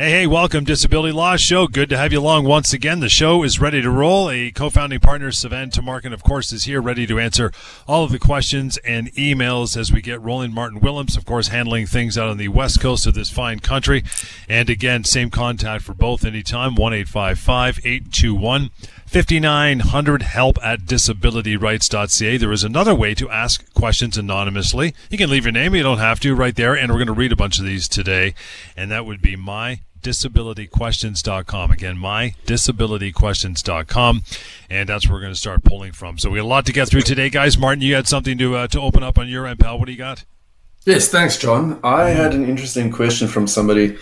Hey, hey, welcome, Disability Law Show. Good to have you along once again. The show is ready to roll. A co founding partner, Sivan Tamarkin, of course, is here ready to answer all of the questions and emails as we get rolling. Martin Willems, of course, handling things out on the west coast of this fine country. And again, same contact for both anytime 1 821 5900 help at disabilityrights.ca. There is another way to ask questions anonymously. You can leave your name, you don't have to, right there. And we're going to read a bunch of these today. And that would be my disabilityquestions.com. Again, mydisabilityquestions.com. And that's where we're going to start pulling from. So we got a lot to get through today, guys. Martin, you had something to, uh, to open up on your end, pal. What do you got? Yes, thanks, John. I had an interesting question from somebody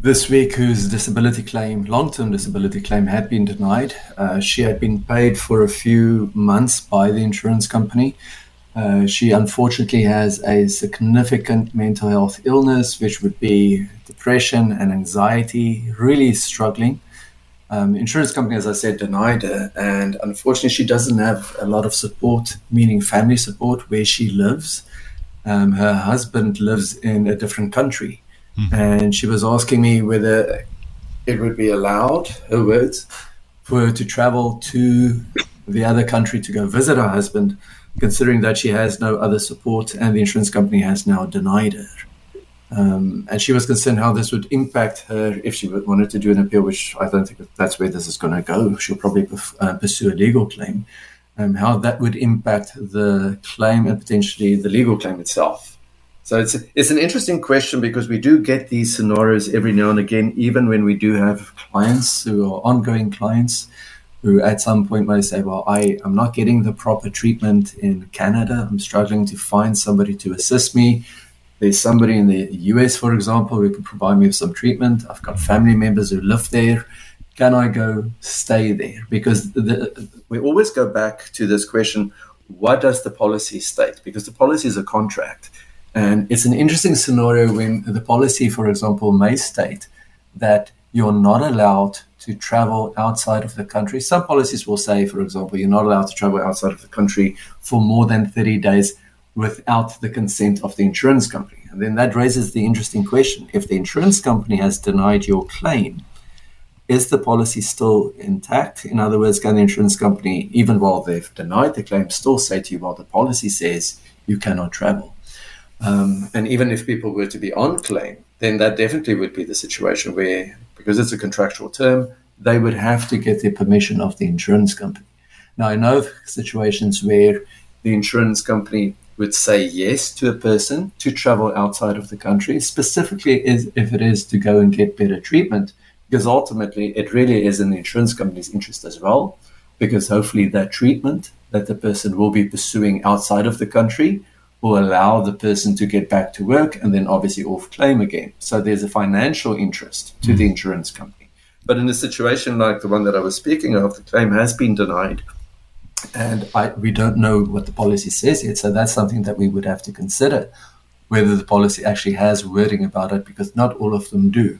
this week whose disability claim, long term disability claim, had been denied. Uh, she had been paid for a few months by the insurance company. Uh, she unfortunately has a significant mental health illness, which would be depression and anxiety, really struggling. Um, insurance company, as I said, denied her, and unfortunately, she doesn't have a lot of support, meaning family support, where she lives. Um, her husband lives in a different country, mm-hmm. and she was asking me whether it would be allowed, her words, for her to travel to the other country to go visit her husband considering that she has no other support and the insurance company has now denied her. Um, and she was concerned how this would impact her if she wanted to do an appeal, which I don't think that's where this is going to go. She'll probably uh, pursue a legal claim. Um, how that would impact the claim and potentially the legal claim itself. So it's it's an interesting question because we do get these scenarios every now and again, even when we do have clients who are ongoing clients who at some point might say, Well, I am not getting the proper treatment in Canada. I'm struggling to find somebody to assist me. There's somebody in the US, for example, who can provide me with some treatment. I've got family members who live there. Can I go stay there? Because the, we always go back to this question what does the policy state? Because the policy is a contract. And it's an interesting scenario when the policy, for example, may state that you're not allowed to travel outside of the country. Some policies will say, for example, you're not allowed to travel outside of the country for more than 30 days without the consent of the insurance company. And then that raises the interesting question if the insurance company has denied your claim, is the policy still intact? In other words, can the insurance company, even while they've denied the claim, still say to you, well, the policy says you cannot travel? Um, and even if people were to be on claim, then that definitely would be the situation where, because it's a contractual term, they would have to get the permission of the insurance company. Now, I know of situations where the insurance company would say yes to a person to travel outside of the country, specifically if it is to go and get better treatment, because ultimately it really is in the insurance company's interest as well, because hopefully that treatment that the person will be pursuing outside of the country will allow the person to get back to work and then obviously off claim again. So there's a financial interest to the mm. insurance company. But in a situation like the one that I was speaking of, the claim has been denied. And I, we don't know what the policy says yet. So that's something that we would have to consider whether the policy actually has wording about it, because not all of them do.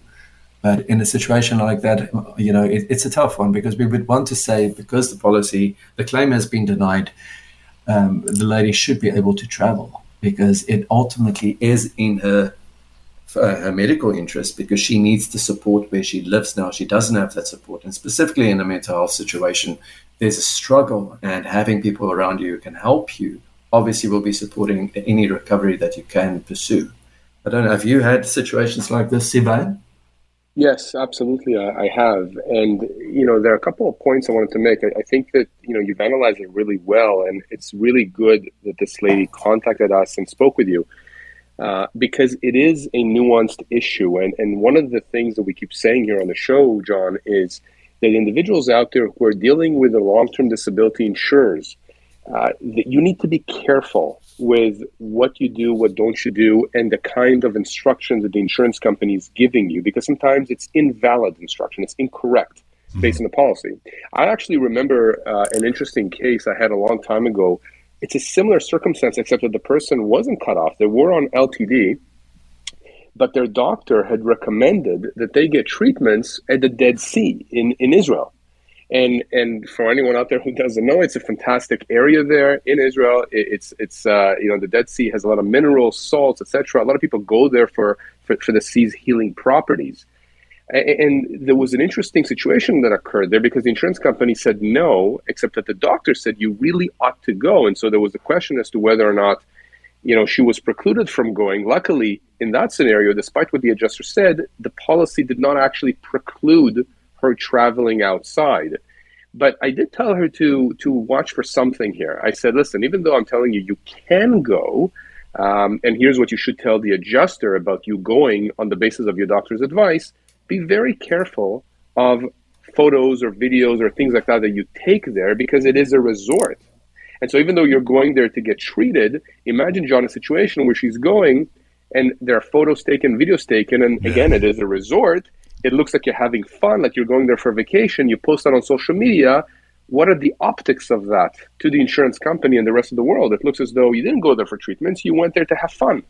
But in a situation like that, you know, it, it's a tough one because we would want to say because the policy, the claim has been denied, um, the lady should be able to travel because it ultimately is in her uh, her medical interest because she needs the support where she lives now. She doesn't have that support, and specifically in a mental health situation, there's a struggle, and having people around you who can help you obviously will be supporting any recovery that you can pursue. I don't know. Have you had situations like this, Sivan? Yes, absolutely, I, I, have, and you know there are a couple of points I wanted to make. I, I, think that you know you've analyzed it really well, and it's really good that this lady contacted us and spoke with you uh, because it is a nuanced issue, and and one of the things that we keep saying here on the show, John, is that individuals out there who are dealing with the long-term disability insurers, uh, that you need to be careful with what you do, what don't you do, and the kind of instructions that the insurance company is giving you, because sometimes it's invalid instruction, it's incorrect mm-hmm. based on the policy. I actually remember uh, an interesting case I had a long time ago. It's a similar circumstance, except that the person wasn't cut off. They were on LTD, but their doctor had recommended that they get treatments at the Dead Sea in, in Israel. And and for anyone out there who doesn't know, it's a fantastic area there in Israel. it's it's uh, you know the Dead Sea has a lot of minerals, salts, etc. A lot of people go there for, for, for the sea's healing properties. And there was an interesting situation that occurred there because the insurance company said no, except that the doctor said you really ought to go. And so there was a question as to whether or not you know, she was precluded from going. Luckily, in that scenario, despite what the adjuster said, the policy did not actually preclude her traveling outside. But I did tell her to to watch for something here. I said, listen, even though I'm telling you you can go, um, and here's what you should tell the adjuster about you going on the basis of your doctor's advice. Be very careful of photos or videos or things like that that you take there because it is a resort. And so, even though you're going there to get treated, imagine John a situation where she's going and there are photos taken, videos taken, and again, it is a resort. It looks like you're having fun, like you're going there for vacation. You post that on social media. What are the optics of that to the insurance company and the rest of the world? It looks as though you didn't go there for treatments; you went there to have fun.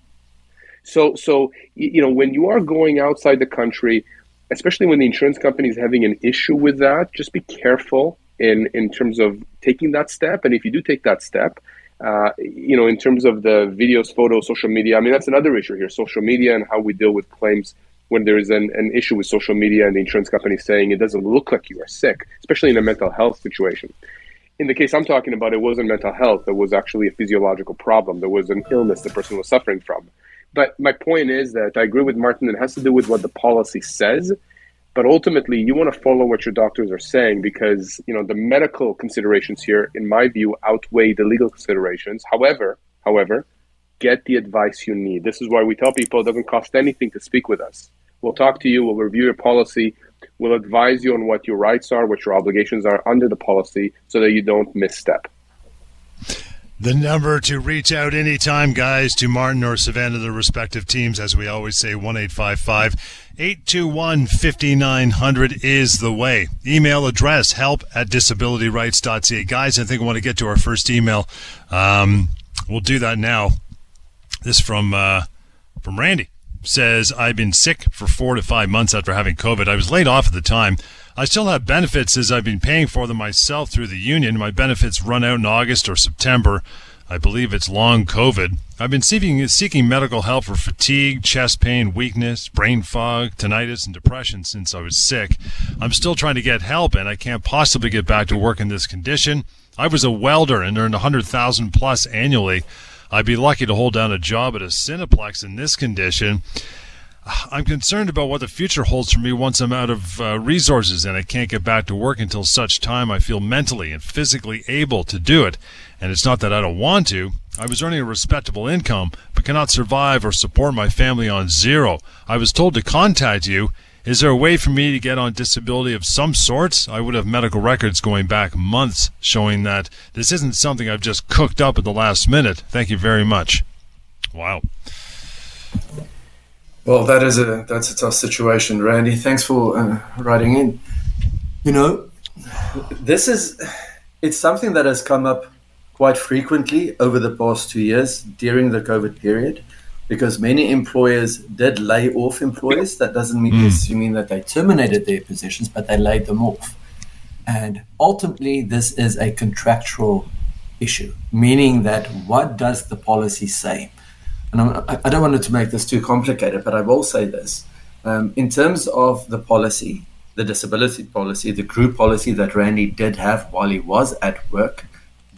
So, so you know, when you are going outside the country, especially when the insurance company is having an issue with that, just be careful in in terms of taking that step. And if you do take that step, uh, you know, in terms of the videos, photos, social media, I mean, that's another issue here: social media and how we deal with claims when there is an, an issue with social media and the insurance company saying it doesn't look like you are sick, especially in a mental health situation. In the case I'm talking about, it wasn't mental health. There was actually a physiological problem. There was an illness the person was suffering from. But my point is that I agree with Martin. It has to do with what the policy says but ultimately you want to follow what your doctors are saying because you know the medical considerations here in my view outweigh the legal considerations however however get the advice you need this is why we tell people it doesn't cost anything to speak with us we'll talk to you we'll review your policy we'll advise you on what your rights are what your obligations are under the policy so that you don't misstep the number to reach out anytime, guys, to Martin or Sivan, the respective teams, as we always say, 1 821 5900 is the way. Email address help at disabilityrights.ca. Guys, I think I want to get to our first email. Um, we'll do that now. This from uh, from Randy says, I've been sick for four to five months after having COVID. I was laid off at the time. I still have benefits as I've been paying for them myself through the union. My benefits run out in August or September. I believe it's long COVID. I've been seeking, seeking medical help for fatigue, chest pain, weakness, brain fog, tinnitus, and depression since I was sick. I'm still trying to get help, and I can't possibly get back to work in this condition. I was a welder and earned 100,000 plus annually. I'd be lucky to hold down a job at a Cineplex in this condition. I'm concerned about what the future holds for me once I'm out of uh, resources and I can't get back to work until such time I feel mentally and physically able to do it. And it's not that I don't want to. I was earning a respectable income, but cannot survive or support my family on zero. I was told to contact you. Is there a way for me to get on disability of some sorts? I would have medical records going back months showing that this isn't something I've just cooked up at the last minute. Thank you very much. Wow. Well, that is a that's a tough situation, Randy. Thanks for uh, writing in. You know, this is it's something that has come up quite frequently over the past two years during the COVID period, because many employers did lay off employees. That doesn't mean mm. mean that they terminated their positions, but they laid them off. And ultimately, this is a contractual issue, meaning that what does the policy say? and I'm, I don't want to make this too complicated, but I will say this. Um, in terms of the policy, the disability policy, the group policy that Randy did have while he was at work,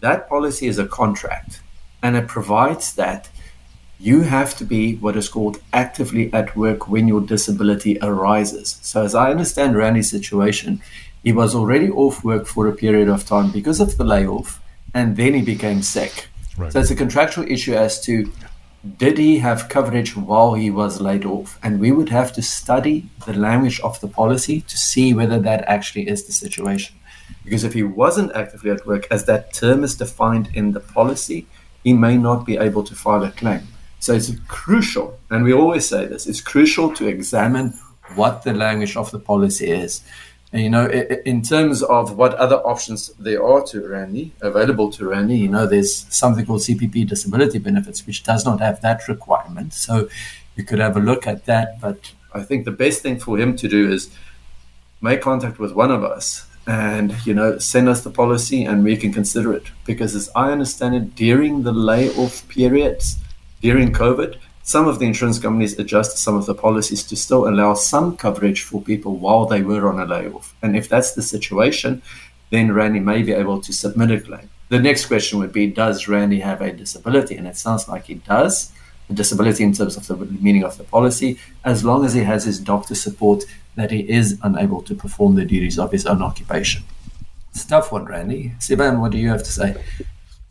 that policy is a contract and it provides that you have to be what is called actively at work when your disability arises. So, as I understand Randy's situation, he was already off work for a period of time because of the layoff and then he became sick. Right. So, it's a contractual issue as to did he have coverage while he was laid off? And we would have to study the language of the policy to see whether that actually is the situation. Because if he wasn't actively at work, as that term is defined in the policy, he may not be able to file a claim. So it's crucial, and we always say this, it's crucial to examine what the language of the policy is. And, you know, in terms of what other options there are to Randy, available to Randy, you know, there's something called CPP disability benefits, which does not have that requirement. So you could have a look at that. But I think the best thing for him to do is make contact with one of us and you know send us the policy and we can consider it because as i understand it during the layoff periods during covid some of the insurance companies adjusted some of the policies to still allow some coverage for people while they were on a layoff and if that's the situation then randy may be able to submit a claim the next question would be does randy have a disability and it sounds like he does a disability in terms of the meaning of the policy as long as he has his doctor support that he is unable to perform the duties of his own occupation. It's tough one, Randy. Sivan, what do you have to say?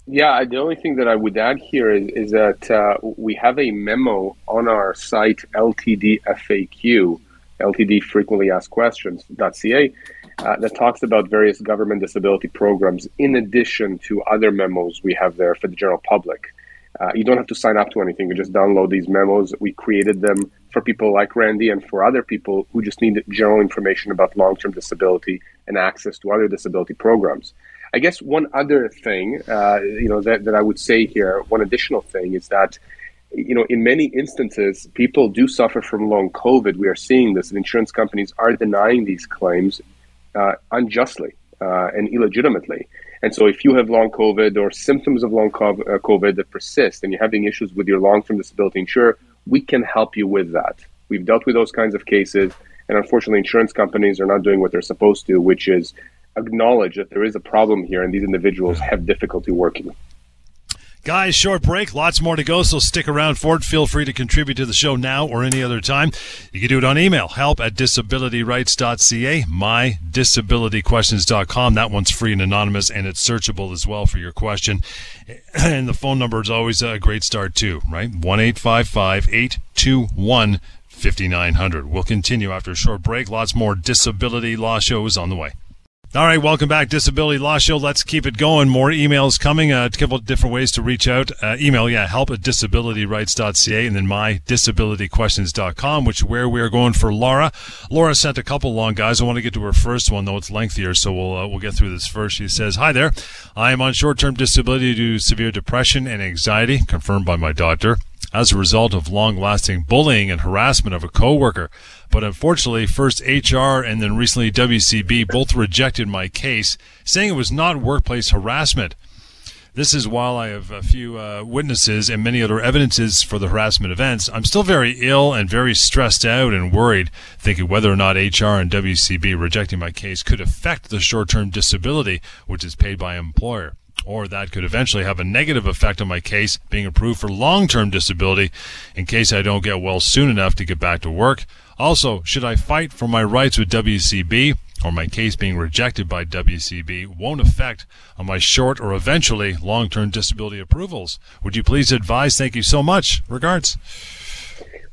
Yeah, the only thing that I would add here is, is that uh, we have a memo on our site, LTD FAQ, LTD frequently asked questions.ca, uh, that talks about various government disability programs in addition to other memos we have there for the general public. Uh, you don't have to sign up to anything. You just download these memos. We created them for people like Randy and for other people who just need general information about long term disability and access to other disability programs. I guess one other thing, uh, you know, that, that I would say here, one additional thing is that, you know, in many instances, people do suffer from long COVID. We are seeing this, and insurance companies are denying these claims uh, unjustly uh, and illegitimately. And so, if you have long COVID or symptoms of long uh, COVID that persist and you're having issues with your long term disability insurer, we can help you with that. We've dealt with those kinds of cases. And unfortunately, insurance companies are not doing what they're supposed to, which is acknowledge that there is a problem here and these individuals have difficulty working. Guys, short break. Lots more to go, so stick around for it. Feel free to contribute to the show now or any other time. You can do it on email, help at disabilityrights.ca, mydisabilityquestions.com. That one's free and anonymous, and it's searchable as well for your question. And the phone number is always a great start, too, right? 1 821 5900. We'll continue after a short break. Lots more disability law shows on the way. All right, welcome back, Disability Law Show. Let's keep it going. More emails coming. Uh, a couple different ways to reach out. Uh, email, yeah, help at disabilityrights.ca and then mydisabilityquestions.com, which where we are going for Laura. Laura sent a couple long guys. I want to get to her first one, though it's lengthier, so we'll, uh, we'll get through this first. She says, Hi there. I am on short term disability due to severe depression and anxiety, confirmed by my doctor as a result of long lasting bullying and harassment of a coworker. But unfortunately, first HR and then recently WCB both rejected my case, saying it was not workplace harassment. This is while I have a few uh, witnesses and many other evidences for the harassment events. I'm still very ill and very stressed out and worried, thinking whether or not HR and WCB rejecting my case could affect the short term disability which is paid by employer or that could eventually have a negative effect on my case being approved for long term disability in case I don't get well soon enough to get back to work. Also, should I fight for my rights with WCB or my case being rejected by WCB won't affect on my short or eventually long term disability approvals? Would you please advise? Thank you so much. Regards.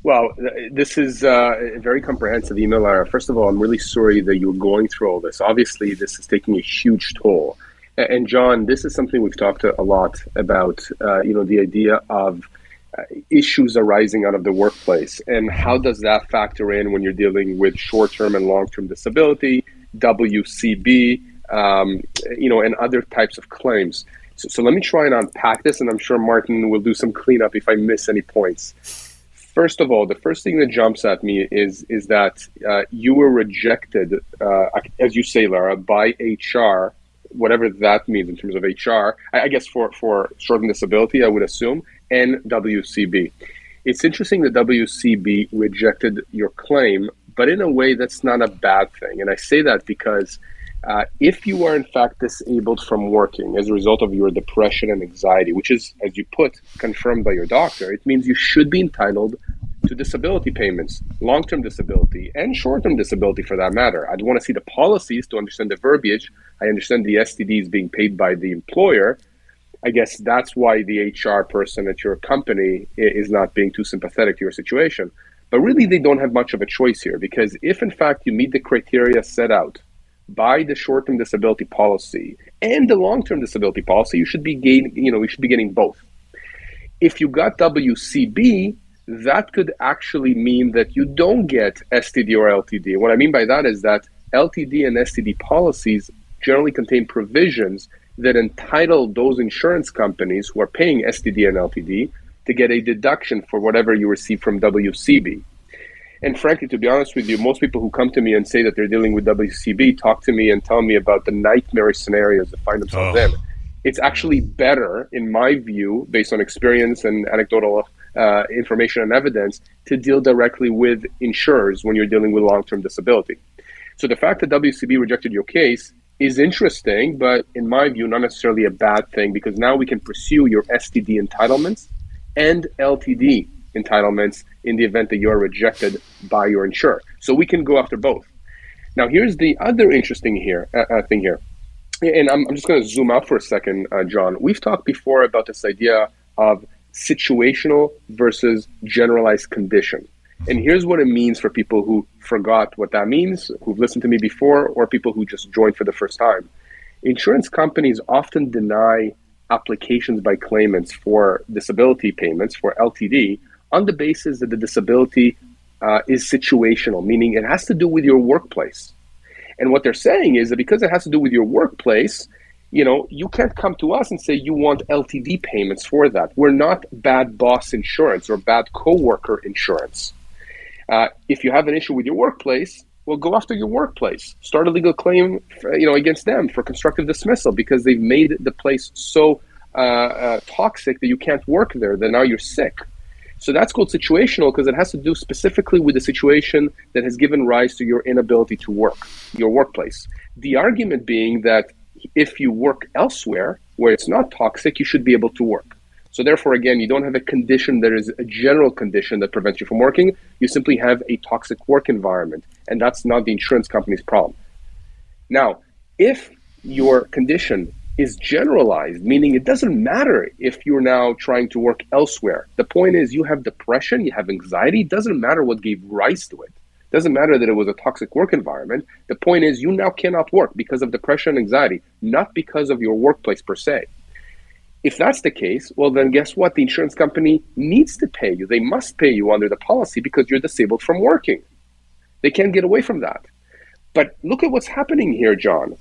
Well, this is uh, a very comprehensive email, Lara. First of all, I'm really sorry that you're going through all this. Obviously, this is taking a huge toll. And John, this is something we've talked a lot about. Uh, you know, the idea of uh, issues arising out of the workplace and how does that factor in when you're dealing with short-term and long-term disability wcb um, you know and other types of claims so, so, let me try and unpack this and i'm sure martin will do some cleanup if i miss any points first of all the first thing that jumps at me is is that uh, you were rejected uh, as you say lara by hr whatever that means in terms of hr i, guess for for short-term disability i would assume and WCB. It's interesting that WCB rejected your claim, but in a way that's not a bad thing. And I say that because uh, if you are in fact disabled from working as a result of your depression and anxiety, which is, as you put, confirmed by your doctor, it means you should be entitled to disability payments, long term disability, and short term disability for that matter. I'd want to see the policies to understand the verbiage. I understand the STD is being paid by the employer, I guess that's why the HR person at your company is not being too sympathetic to your situation. But really, they don't have much of a choice here because if, in fact, you meet the criteria set out by the short-term disability policy and the long-term disability policy, you should be gain, you know, you should be getting both. If you got WCB, that could actually mean that you don't get STD or LTD. What I mean by that is that LTD and STD policies generally contain provisions that entitle those insurance companies who are paying STD and LTD to get a deduction for whatever you receive from WCB. And frankly, to be honest with you, most people who come to me and say that they're dealing with WCB talk to me and tell me about the nightmare scenarios they find themselves oh. in. It's actually better, in my view, based on experience and anecdotal uh, information and evidence, to deal directly with insurers when you're dealing with long term disability. So the fact that WCB rejected your case is interesting, but in my view, not necessarily a bad thing because now we can pursue your STD entitlements and LTD entitlements in the event that you're rejected by your insurer. So we can go after both. Now, here's the other interesting here uh, uh thing here, and I'm, I'm just going to zoom out for a second, uh, John. We've talked before about this idea of situational versus generalized condition. And here's what it means for people who forgot what that means, who've listened to me before, or people who just joined for the first time. Insurance companies often deny applications by claimants for disability payments, for LTD, on the basis that the disability uh, is situational, meaning it has to do with your workplace. And what they're saying is that because it has to do with your workplace, you know, you can't come to us and say you want LTD payments for that. We're not bad boss insurance or bad coworker insurance. Uh, if you have an issue with your workplace, well, go after your workplace. Start a legal claim, for, you know, against them for constructive dismissal because they've made the place so uh, uh, toxic that you can't work there. That now you're sick. So that's called situational because it has to do specifically with the situation that has given rise to your inability to work, your workplace. The argument being that if you work elsewhere where it's not toxic, you should be able to work. So therefore, again, you don't have a condition that is a general condition that prevents you from working. You simply have a toxic work environment, and that's not the insurance company's problem. Now, if your condition is generalized, meaning it doesn't matter if you're now trying to work elsewhere. The point is, you have depression, you have anxiety. It doesn't matter what gave rise to it. Doesn't matter that it was a toxic work environment. The point is, you now cannot work because of depression and anxiety, not because of your workplace per se. If that's the case, well, then guess what? The insurance company needs to pay you. They must pay you under the policy because you're disabled from working. They can't get away from that. But look at what's happening here, John.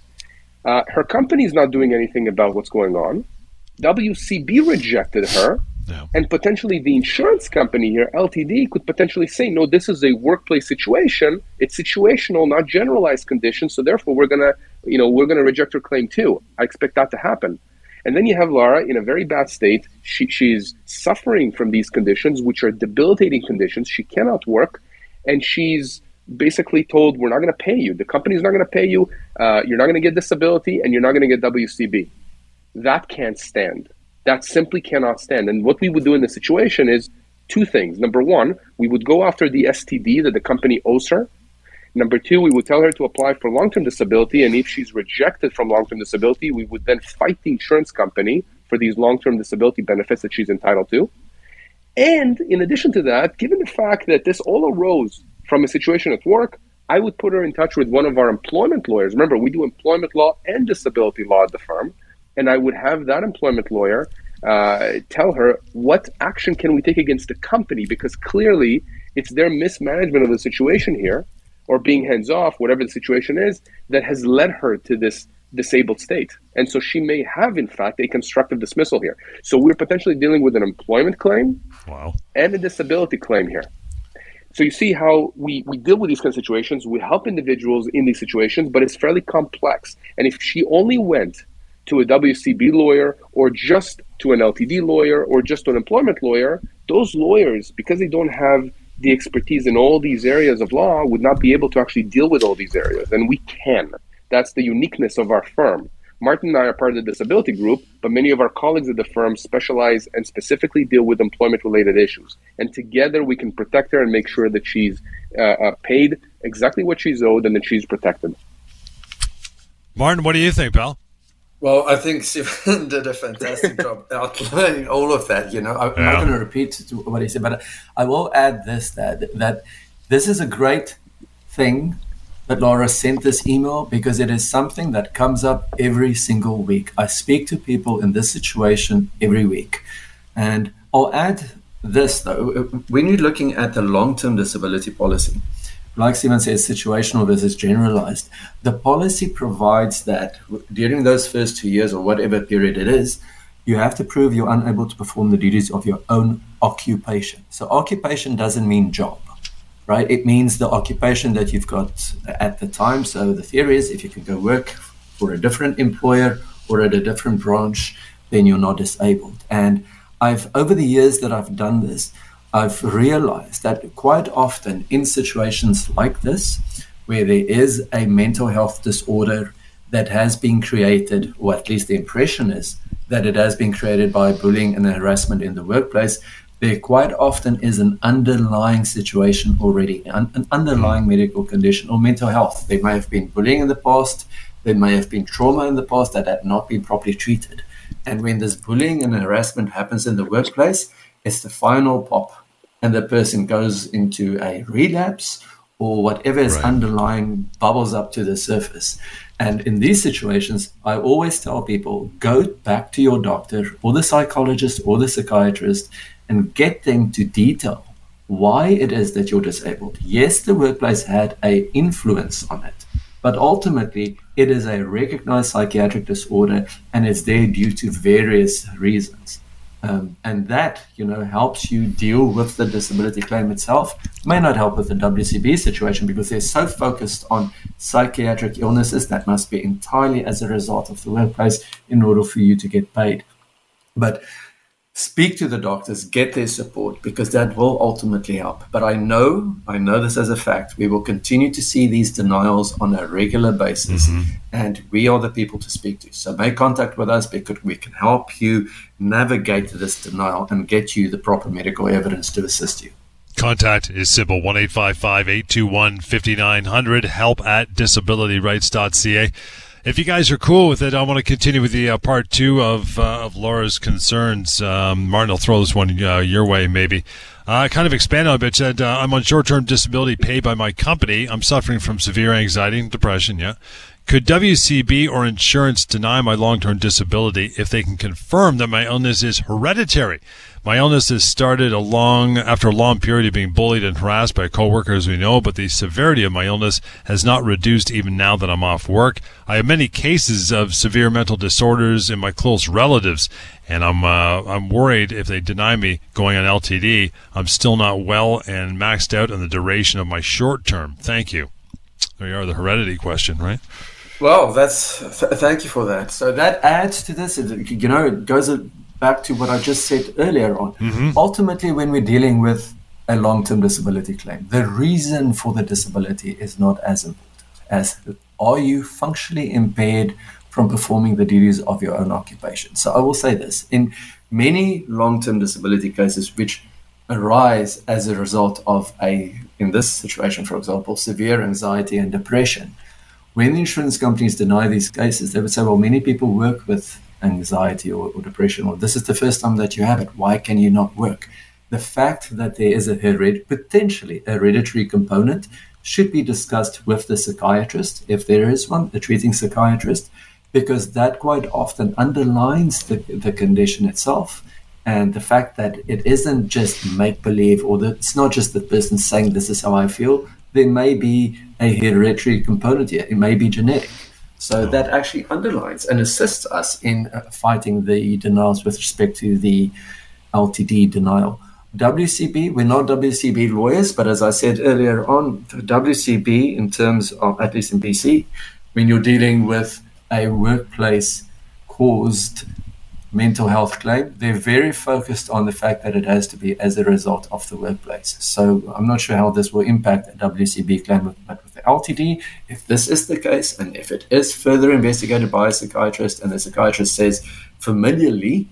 Uh, her company is not doing anything about what's going on. WCB rejected her. Yeah. And potentially the insurance company here, LTD, could potentially say, no, this is a workplace situation. It's situational, not generalized conditions. So therefore, we're gonna, you know, we're gonna reject her claim too. I expect that to happen. And then you have Laura in a very bad state. She, she's suffering from these conditions, which are debilitating conditions. She cannot work, and she's basically told, "We're not going to pay you. The company's not going to pay you. Uh, you're not going to get disability, and you're not going to get WCB." That can't stand. That simply cannot stand. And what we would do in this situation is two things. Number one, we would go after the STD that the company owes her Number two, we would tell her to apply for long term disability. And if she's rejected from long term disability, we would then fight the insurance company for these long term disability benefits that she's entitled to. And in addition to that, given the fact that this all arose from a situation at work, I would put her in touch with one of our employment lawyers. Remember, we do employment law and disability law at the firm. And I would have that employment lawyer uh, tell her what action can we take against the company because clearly it's their mismanagement of the situation here or being hands off, whatever the situation is, that has led her to this disabled state. And so she may have, in fact, a constructive dismissal here. So we're potentially dealing with an employment claim wow. and a disability claim here. So you see how we, we deal with these kind of situations. We help individuals in these situations, but it's fairly complex. And if she only went to a WCB lawyer or just to an LTD lawyer or just to an employment lawyer, those lawyers, because they don't have the expertise in all these areas of law would not be able to actually deal with all these areas. And we can. That's the uniqueness of our firm. Martin and I are part of the disability group, but many of our colleagues at the firm specialize and specifically deal with employment related issues. And together we can protect her and make sure that she's uh, uh, paid exactly what she's owed and that she's protected. Martin, what do you think, pal? Well, I think Stephen did a fantastic job outlining all of that. You know, I'm yeah. not going to repeat what he said, but I will add this: that that this is a great thing that Laura sent this email because it is something that comes up every single week. I speak to people in this situation every week, and I'll add this though: when you're looking at the long-term disability policy like Stephen says, situational versus generalized. The policy provides that during those first two years or whatever period it is, you have to prove you're unable to perform the duties of your own occupation. So, occupation doesn't mean job, right? It means the occupation that you've got at the time. So, the theory is if you can go work for a different employer or at a different branch, then you're not disabled. And I've, over the years that I've done this, I've realized that quite often in situations like this, where there is a mental health disorder that has been created, or at least the impression is that it has been created by bullying and harassment in the workplace, there quite often is an underlying situation already, an, underlying medical condition or mental health. There may have been bullying in the past, there may have been trauma in the past that had not been properly treated. And when this bullying and harassment happens in the workplace, it's the final pop, and the person goes into a relapse or whatever is right. underlying bubbles up to the surface. And in these situations, I always tell people go back to your doctor or the psychologist or the psychiatrist and get them to detail why it is that you're disabled. Yes, the workplace had a influence on it, but ultimately it is a recognized psychiatric disorder and it's there due to various reasons. Um, and that, you know, helps you deal with the disability claim itself. May not help with the WCB situation because they're so focused on psychiatric illnesses that must be entirely as a result of the workplace in order for you to get paid. But speak to the doctors, get their support because that will ultimately help. But I know, I know this as a fact, we will continue to see these denials on a regular basis, mm-hmm. and we are the people to speak to. So make contact with us because we can help you navigate this denial and get you the proper medical evidence to assist you. Contact is simple 1 821 5900, help at disabilityrights.ca if you guys are cool with it, I want to continue with the uh, part two of uh, of Laura's concerns. Um, Martin, I'll throw this one uh, your way, maybe. Uh, kind of expand on a bit. Said uh, I'm on short term disability paid by my company. I'm suffering from severe anxiety and depression. Yeah. Could WCB or insurance deny my long term disability if they can confirm that my illness is hereditary? My illness has started a long, after a long period of being bullied and harassed by coworkers we know, but the severity of my illness has not reduced even now that I'm off work. I have many cases of severe mental disorders in my close relatives, and I'm uh, I'm worried if they deny me going on LTD, I'm still not well and maxed out in the duration of my short term. Thank you. There you are, the heredity question, right? Well, that's th- thank you for that. So that adds to this. You know, it goes back to what I just said earlier on. Mm-hmm. Ultimately, when we're dealing with a long term disability claim, the reason for the disability is not as important as are you functionally impaired from performing the duties of your own occupation. So I will say this in many long term disability cases, which arise as a result of a, in this situation, for example, severe anxiety and depression. When the insurance companies deny these cases, they would say, well, many people work with anxiety or, or, depression, or this is the first time that you have it. Why can you not work? The fact that there is a hered- potentially hereditary component should be discussed with the psychiatrist, if there is one, the treating psychiatrist, because that quite often underlines the, the condition itself. And the fact that it isn't just make believe, or that it's not just the person saying, This is how I feel. There may be a hereditary component here, it may be genetic. So that actually underlines and assists us in uh, fighting the denials with respect to the LTD denial. WCB, we're not WCB lawyers, but as I said earlier on, WCB, in terms of, at least in BC, when you're dealing with a workplace caused mental health claim, they're very focused on the fact that it has to be as a result of the workplace. So I'm not sure how this will impact a WCB claim, but with the LTD, if this is the case, and if it is further investigated by a psychiatrist, and the psychiatrist says familiarly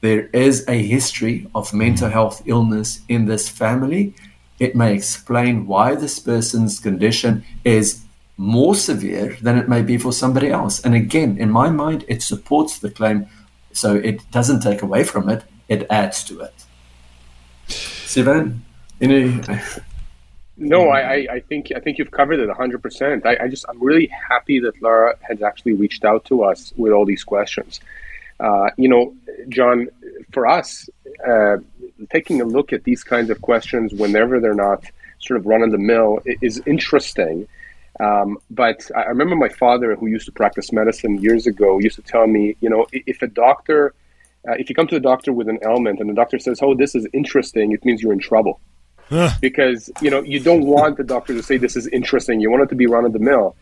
there is a history of mental health illness in this family, it may explain why this person's condition is more severe than it may be for somebody else. And again, in my mind, it supports the claim so it doesn't take away from it; it adds to it. Sivan, any? No, I, I think I think you've covered it 100. percent I, I just I'm really happy that Laura has actually reached out to us with all these questions. Uh, you know, John, for us, uh, taking a look at these kinds of questions whenever they're not sort of run of the mill is interesting um, but I remember my father, who used to practice medicine years ago, used to tell me, you know, if a doctor uh, if you come to the doctor with an ailment and the doctor says, "Oh, this is interesting," it means you're in trouble. because you know you don't want the doctor to say this is interesting. You want it to be run of the mill.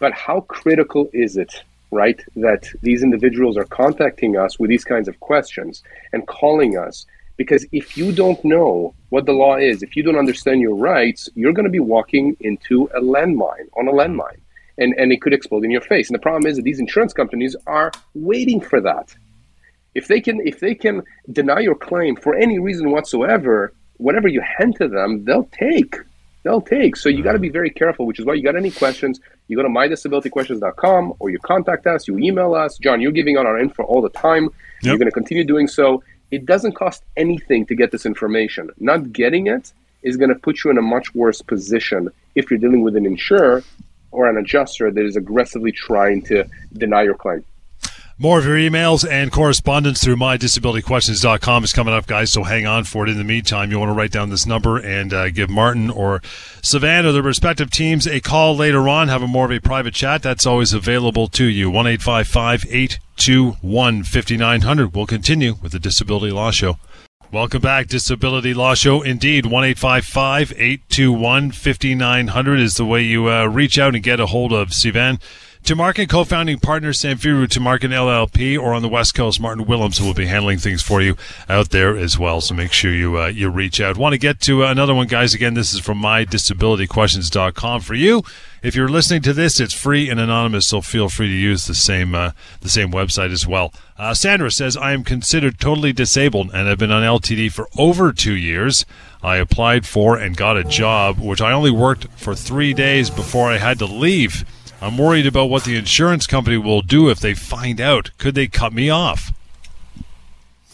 But how critical is it, right, that these individuals are contacting us with these kinds of questions and calling us? Because if you don't know what the law is, if you don't understand your rights, you're going to be walking into a landmine on a landmine, and and it could explode in your face. And the problem is that these insurance companies are waiting for that. If they can if they can deny your claim for any reason whatsoever, whatever you hand to them, they'll take. They'll take. So you got to be very careful, which is why you got any questions, you go to mydisabilityquestions.com or you contact us, you email us. John, you're giving out our info all the time. Yep. You're going to continue doing so. It doesn't cost anything to get this information. Not getting it is going to put you in a much worse position if you're dealing with an insurer or an adjuster that is aggressively trying to deny your claim. More of your emails and correspondence through mydisabilityquestions.com is coming up, guys. So hang on for it. In the meantime, you want to write down this number and uh, give Martin or Sivan their respective teams a call later on. Have a more of a private chat. That's always available to you. One eight five five eight two one fifty nine hundred. We'll continue with the Disability Law Show. Welcome back, Disability Law Show. Indeed, one eight five five eight two one fifty nine hundred is the way you uh, reach out and get a hold of Sivan. Tamarkin co-founding partner Samfiru Tamarkin LLP, or on the West Coast, Martin Willems, will be handling things for you out there as well. So make sure you uh, you reach out. Want to get to another one, guys? Again, this is from mydisabilityquestions.com for you. If you're listening to this, it's free and anonymous, so feel free to use the same uh, the same website as well. Uh, Sandra says, "I am considered totally disabled and have been on LTD for over two years. I applied for and got a job, which I only worked for three days before I had to leave." I'm worried about what the insurance company will do if they find out. Could they cut me off?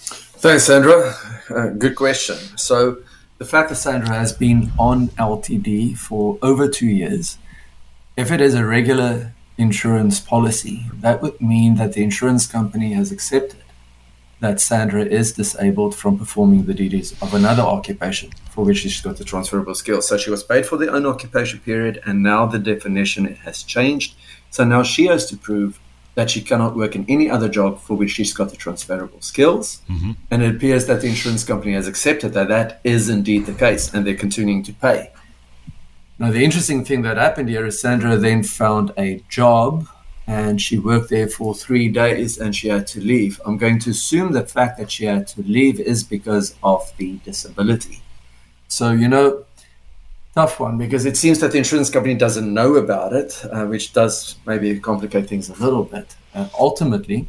Thanks, Sandra. Uh, good question. So, the fact that Sandra has been on LTD for over two years, if it is a regular insurance policy, that would mean that the insurance company has accepted that Sandra is disabled from performing the duties of another occupation for which she's got the transferable skills. So she was paid for the own occupation period, and now the definition has changed. So now she has to prove that she cannot work in any other job for which she's got the transferable skills. Mm-hmm. And it appears that the insurance company has accepted that that is indeed the case, and they're continuing to pay. Now, the interesting thing that happened here is Sandra then found a job and she worked there for three days and she had to leave. I'm going to assume the fact that she had to leave is because of the disability. So, you know, tough one because it seems that the insurance company doesn't know about it, uh, which does maybe complicate things a little bit. Uh, ultimately,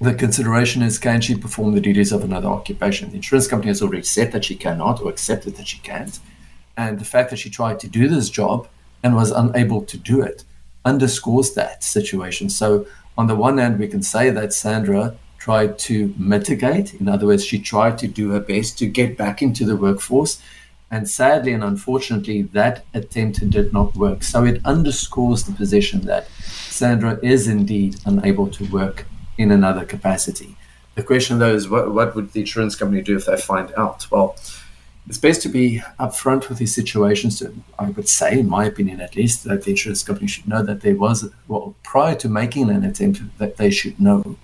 the consideration is can she perform the duties of another occupation? The insurance company has already said that she cannot or accepted that she can't. And the fact that she tried to do this job and was unable to do it underscores that situation. So, on the one hand, we can say that Sandra tried to mitigate. In other words, she tried to do her best to get back into the workforce. And sadly and unfortunately, that attempt did not work. So it underscores the position that Sandra is indeed unable to work in another capacity. The question, though, is what, what would the insurance company do if they find out? Well, it's best to be upfront with these situations. I would say, in my opinion at least, that the insurance company should know that there was, well, prior to making an attempt, that they should know.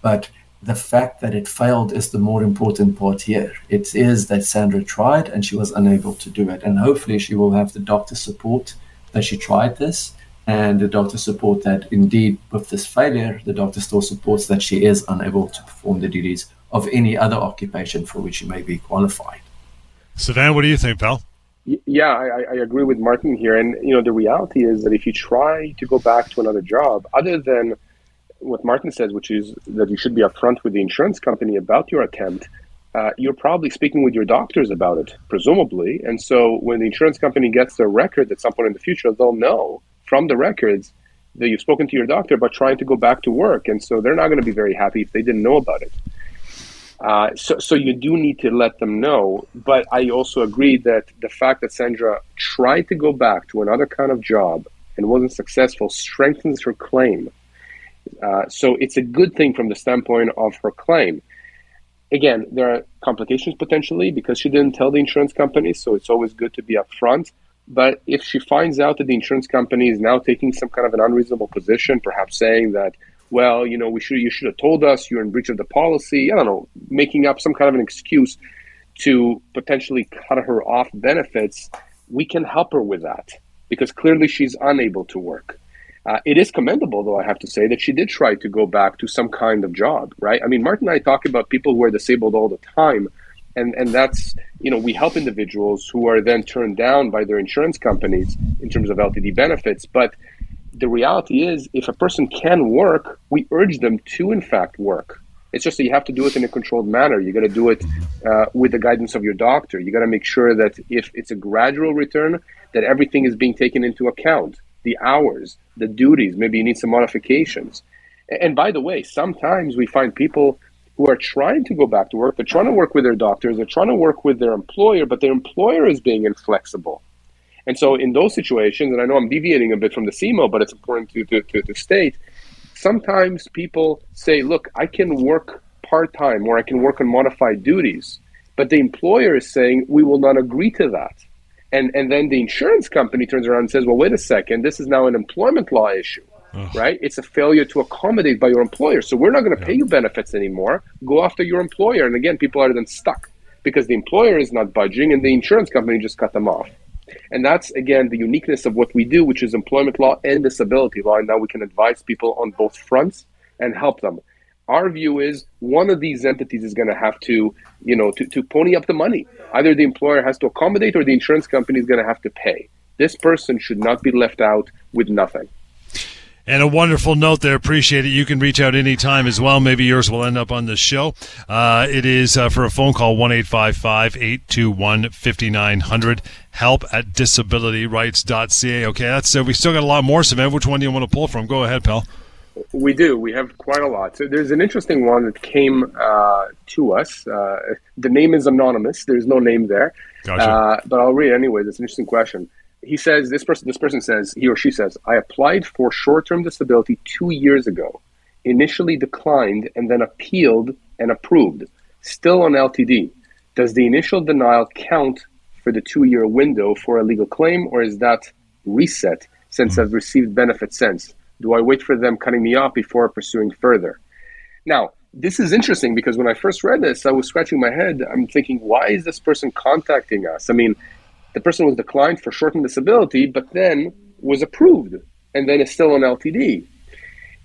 But the fact that it failed is the more important part here. It is that Sandra tried and she was unable to do it. And hopefully, she will have the doctor support that she tried this and the doctor support that indeed, with this failure, the doctor still supports that she is unable to perform the duties of any other occupation for which she may be qualified. Sivan, what do you think, pal? Yeah, I, I, agree with Martin here. And, you know, the reality is that if you try to go back to another job, other than what Martin says, which is that you should be upfront with the insurance company about your attempt, uh, you're probably speaking with your doctors about it, presumably. And so when the insurance company gets the record at some point in the future, they'll know from the records that you've spoken to your doctor about trying to go back to work. And so they're not going to be very happy if they didn't know about it. Uh, so, so you do need to let them know. But I also agree that the fact that Sandra tried to go back to another kind of job and wasn't successful strengthens her claim. Uh, so it's a good thing from the standpoint of her claim. Again, there are complications potentially because she didn't tell the insurance company, so it's always good to be upfront. But if she finds out that the insurance company is now taking some kind of an unreasonable position, perhaps saying that well, you know, we should you should have told us you're in breach of the policy. I don't know, making up some kind of an excuse to potentially cut her off benefits. We can help her with that because clearly she's unable to work. Uh, it is commendable, though, I have to say, that she did try to go back to some kind of job, right? I mean, Martin and I talk about people who are disabled all the time. And, and that's, you know, we help individuals who are then turned down by their insurance companies in terms of LTD benefits. But the reality is, if a person can work, we urge them to, in fact, work. It's just that you have to do it in a controlled manner. You got to do it uh, with the guidance of your doctor. You got to make sure that if it's a gradual return, that everything is being taken into account the hours, the duties. Maybe you need some modifications. And by the way, sometimes we find people who are trying to go back to work. They're trying to work with their doctors. They're trying to work with their employer, but their employer is being inflexible. And so, in those situations, and I know I'm deviating a bit from the CMO, but it's important to, to, to, to state sometimes people say, look, I can work part time or I can work on modified duties. But the employer is saying, we will not agree to that. And, and then the insurance company turns around and says, well, wait a second, this is now an employment law issue, Ugh. right? It's a failure to accommodate by your employer. So we're not going to yeah. pay you benefits anymore. Go after your employer. And again, people are then stuck because the employer is not budging and the insurance company just cut them off. And that's, again, the uniqueness of what we do, which is employment law and disability law. And now we can advise people on both fronts and help them. Our view is one of these entities is going to have to, you know, to, to pony up the money. Either the employer has to accommodate or the insurance company is going to have to pay. This person should not be left out with nothing. And a wonderful note there. Appreciate it. You can reach out anytime as well. Maybe yours will end up on the show. Uh, it is uh, for a phone call 1 821 5900. Help at disabilityrights.ca. Okay, that's uh, we still got a lot more, Sivan. Which one do you want to pull from? Go ahead, pal. We do. We have quite a lot. So there's an interesting one that came uh, to us. Uh, the name is anonymous. There's no name there. Gotcha. Uh, but I'll read it anyway. It's an interesting question he says this person this person says he or she says I applied for short-term disability 2 years ago initially declined and then appealed and approved still on LTD does the initial denial count for the 2-year window for a legal claim or is that reset since mm-hmm. I've received benefits since do I wait for them cutting me off before pursuing further now this is interesting because when I first read this, I was scratching my head. I'm thinking, why is this person contacting us? I mean, the person was declined for short-term disability, but then was approved and then is still on LTD.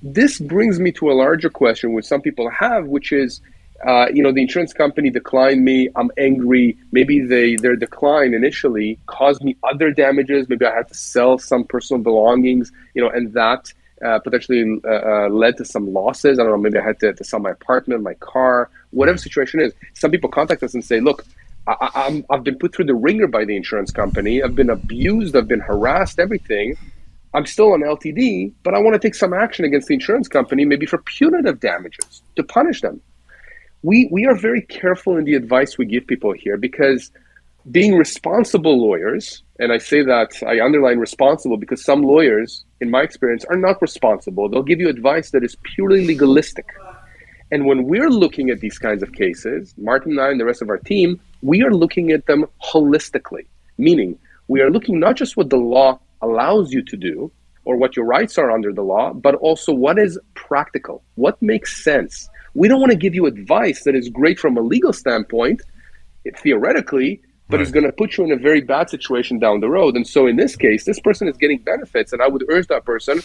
This brings me to a larger question, which some people have, which is, uh, you know, the insurance company declined me. I'm angry. Maybe they their decline initially caused me other damages. Maybe I had to sell some personal belongings, you know, and that uh, potentially uh, uh, led to some losses. I don't know. Maybe I had to, to sell my apartment, my car, whatever situation is. Some people contact us and say, "Look, I, have been put through the ringer by the insurance company. I've been abused. I've been harassed. Everything. I'm still on LTD, but I want to take some action against the insurance company, maybe for punitive damages to punish them. We we are very careful in the advice we give people here because being responsible lawyers, and I say that I underline responsible because some lawyers, in my experience, are not responsible. They'll give you advice that is purely legalistic. And when we're looking at these kinds of cases, Martin and I and the rest of our team, we are looking at them holistically, meaning we are looking not just what the law allows you to do or what your rights are under the law, but also what is practical, what makes sense. We don't want to give you advice that is great from a legal standpoint, theoretically, but right. is going to put you in a very bad situation down the road. And so in this case, this person is getting benefits, and I would urge that person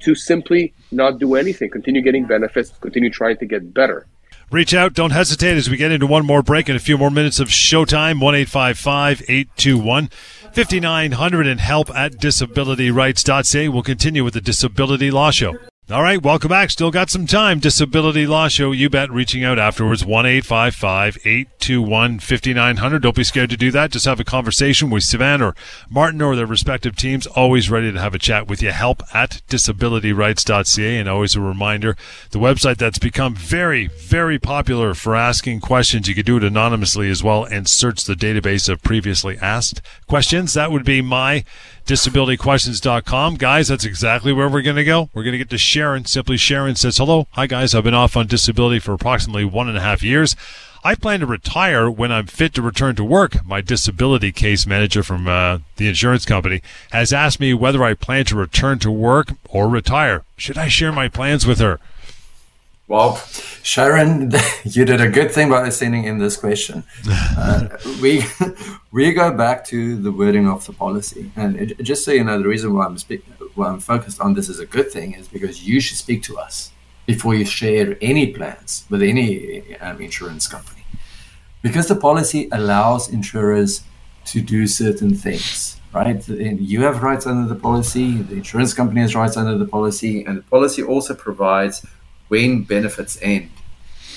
to simply not do anything, continue getting benefits, continue trying to get better. Reach out. Don't hesitate as we get into one more break and a few more minutes of showtime. 1 821 5900 and help at disabilityrights.ca. We'll continue with the Disability Law Show. All right, welcome back. Still got some time. Disability Law Show. You bet. Reaching out afterwards. 1 821 5900. Don't be scared to do that. Just have a conversation with Sivan or Martin or their respective teams. Always ready to have a chat with you. Help at disabilityrights.ca. And always a reminder the website that's become very, very popular for asking questions. You could do it anonymously as well and search the database of previously asked questions. That would be my disabilityquestions.com. Guys, that's exactly where we're going to go. We're going to get to Sharon. Simply Sharon says, Hello. Hi, guys. I've been off on disability for approximately one and a half years. I plan to retire when I'm fit to return to work. My disability case manager from uh, the insurance company has asked me whether I plan to return to work or retire. Should I share my plans with her? Well, Sharon, you did a good thing by sending in this question. Uh, we we go back to the wording of the policy, and it, just so you know, the reason why I'm speak, why I'm focused on this is a good thing is because you should speak to us before you share any plans with any um, insurance company, because the policy allows insurers to do certain things. Right, you have rights under the policy. The insurance company has rights under the policy, and the policy also provides when benefits end.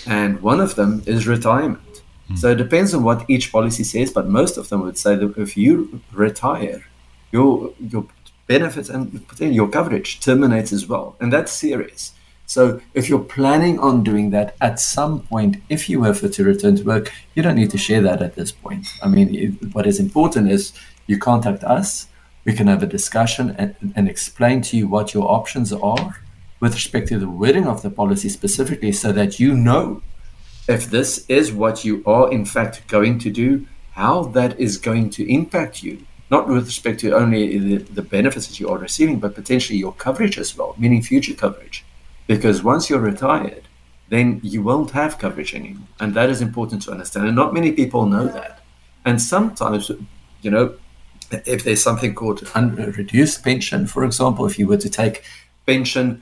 And one of them is retirement. Mm. So it depends on what each policy says, but most of them would say that if you retire, your your benefits and your coverage terminates as well. And that's serious. So if you're planning on doing that at some point, if you were to return to work, you don't need to share that at this point. I mean, what is important is you contact us. We can have a discussion and, and explain to you what your options are with respect to the wording of the policy specifically so that you know if this is what you are in fact going to do, how that is going to impact you, not with respect to only the, the benefits that you are receiving, but potentially your coverage as well, meaning future coverage. Because once you're retired, then you won't have coverage anymore. And that is important to understand. And not many people know that. And sometimes, you know, if there's something called reduced pension, for example, if you were to take pension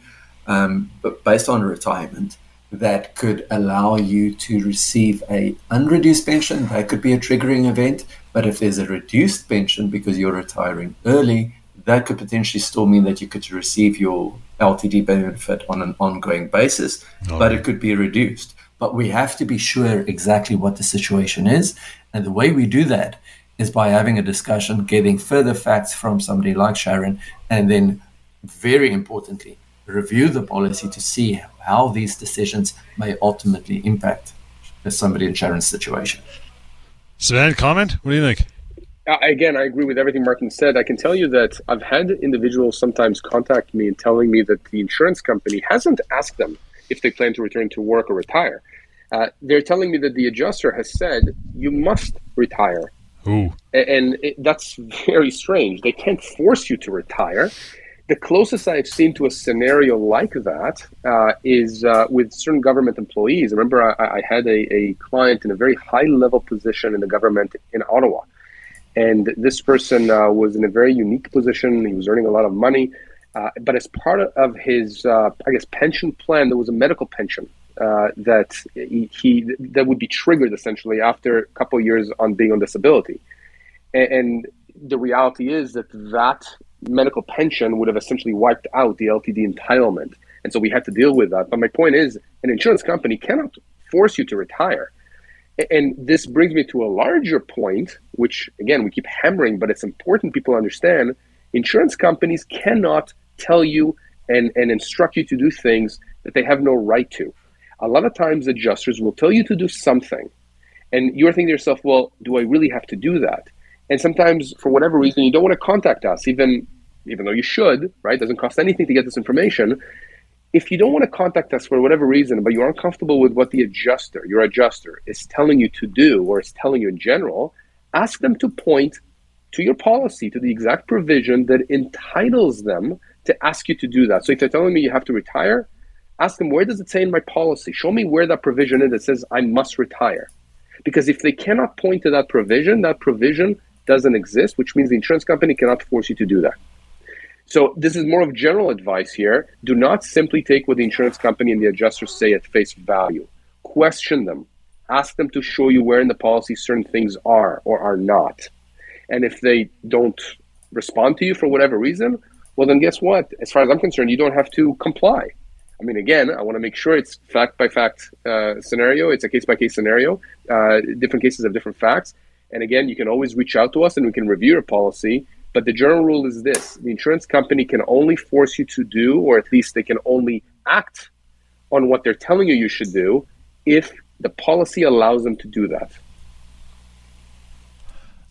um, but based on retirement that could allow you to receive a unreduced pension. That could be a triggering event. But if there's a reduced pension because you're retiring early, that could potentially still mean that you could receive your LTD benefit on an ongoing basis, okay. but it could be reduced. But we have to be sure exactly what the situation is. And the way we do that is by having a discussion, getting further facts from somebody like Sharon, and then, very importantly, review the policy to see how these decisions may ultimately impact somebody in Sharon's situation. Sivan, comment? What do you think? Uh, again, I agree with everything Martin said. I can tell you that I've had individuals sometimes contact me and telling me that the insurance company hasn't asked them if they plan to return to work or retire. Uh, they're telling me that the adjuster has said you must retire. Ooh. And it, that's very strange. They can't force you to retire the closest I've seen to a scenario like that uh, is uh, with certain government employees. I remember I, I had a, a, client in a very high level position in the government in Ottawa. And this person uh, was in a very unique position. He was earning a lot of money. Uh, but as part of his, uh, I guess, pension plan, there was a medical pension uh, that he, he, that would be triggered essentially after a couple years on being on disability. And, and the reality is that that medical pension would have essentially wiped out the LTD entitlement. And so we had to deal with that. But my point is, an insurance company cannot force you to retire. And this brings me to a larger point, which again, we keep hammering, but it's important people understand insurance companies cannot tell you and, and instruct you to do things that they have no right to. A lot of times, adjusters will tell you to do something, and you're thinking to yourself, well, do I really have to do that? And sometimes, for whatever reason, you don't want to contact us, even even though you should, right? It doesn't cost anything to get this information. If you don't want to contact us for whatever reason, but you're uncomfortable with what the adjuster, your adjuster, is telling you to do or is telling you in general, ask them to point to your policy, to the exact provision that entitles them to ask you to do that. So if they're telling me you have to retire, ask them, where does it say in my policy? Show me where that provision is that says I must retire. Because if they cannot point to that provision, that provision doesn't exist, which means the insurance company cannot force you to do that. So this is more of general advice here. Do not simply take what the insurance company and the adjusters say at face value. Question them. Ask them to show you where in the policy certain things are or are not. And if they don't respond to you for whatever reason, well, then guess what? As far as I'm concerned, you don't have to comply. I mean, again, I want to make sure it's fact by fact uh, scenario. It's a case by case scenario. Uh, different cases have different facts. And again, you can always reach out to us and we can review your policy. But the general rule is this the insurance company can only force you to do, or at least they can only act on what they're telling you you should do if the policy allows them to do that.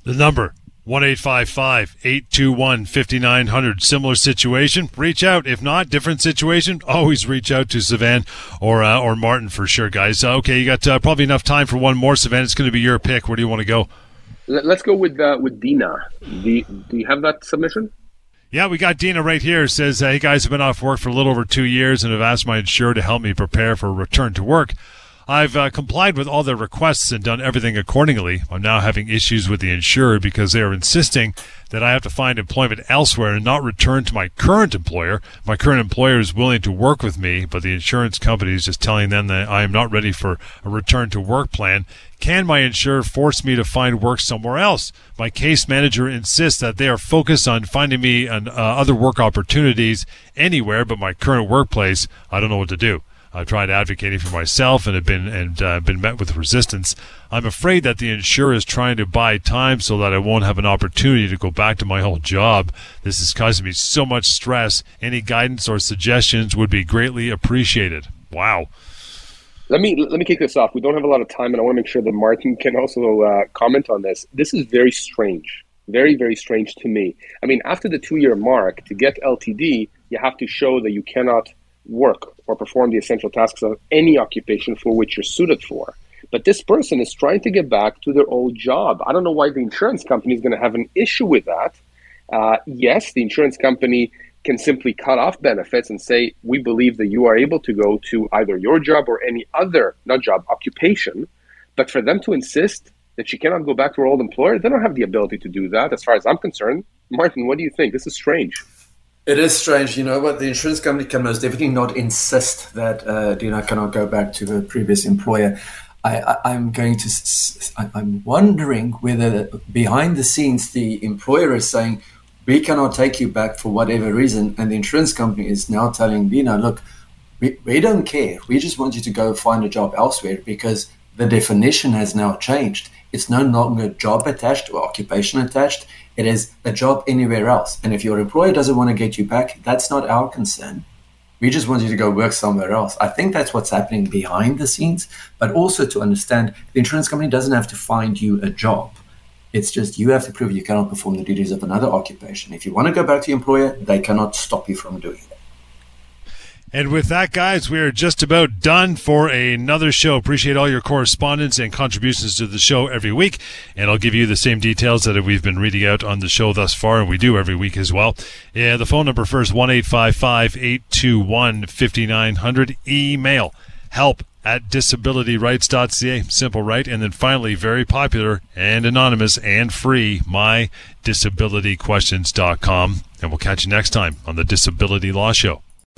The number 1 821 5900. Similar situation, reach out. If not, different situation, always reach out to Sivan or uh, or Martin for sure, guys. Uh, okay, you got uh, probably enough time for one more, Sivan. It's going to be your pick. Where do you want to go? Let's go with uh, with Dina. Do you, do you have that submission? Yeah, we got Dina right here. Says, hey guys, I've been off work for a little over two years and have asked my insurer to help me prepare for return to work. I've uh, complied with all their requests and done everything accordingly. I'm now having issues with the insurer because they are insisting that I have to find employment elsewhere and not return to my current employer. My current employer is willing to work with me, but the insurance company is just telling them that I am not ready for a return to work plan. Can my insurer force me to find work somewhere else? My case manager insists that they are focused on finding me an, uh, other work opportunities anywhere but my current workplace. I don't know what to do. I've tried advocating for myself and have been and uh, been met with resistance. I'm afraid that the insurer is trying to buy time so that I won't have an opportunity to go back to my old job. This is causing me so much stress. Any guidance or suggestions would be greatly appreciated. Wow. Let me let me kick this off. We don't have a lot of time, and I want to make sure that Martin can also uh, comment on this. This is very strange, very very strange to me. I mean, after the two year mark, to get LTD, you have to show that you cannot work or perform the essential tasks of any occupation for which you're suited for. But this person is trying to get back to their old job. I don't know why the insurance company is going to have an issue with that. Uh, yes, the insurance company can simply cut off benefits and say, we believe that you are able to go to either your job or any other, not job, occupation. But for them to insist that she cannot go back to her old employer, they don't have the ability to do that, as far as I'm concerned. Martin, what do you think? This is strange. It is strange, you know, but the insurance company can most definitely not insist that uh, Dina cannot go back to her previous employer. I, am going to, I'm wondering whether behind the scenes the employer is saying, we cannot take you back for whatever reason. And the insurance company is now telling Dina, look, we, we don't care. We just want you to go find a job elsewhere because the definition has now changed. It's no longer job attached or occupation attached. It is a job anywhere else. And if your employer doesn't want to get you back, that's not our concern. We just want you to go work somewhere else. I think that's what's happening behind the scenes, but also to understand the insurance company doesn't have to find you a job. It's just you have to prove you cannot perform the duties of another occupation. If you want to go back to your employer, they cannot stop you from doing that. And with that, guys, we are just about done for another show. Appreciate all your correspondence and contributions to the show every week. And I'll give you the same details that we've been reading out on the show thus far, and we do every week as well. Yeah, the phone number first, 1 821 5900. Email help at disabilityrights.ca. Simple, right? And then finally, very popular and anonymous and free, mydisabilityquestions.com. And we'll catch you next time on the Disability Law Show.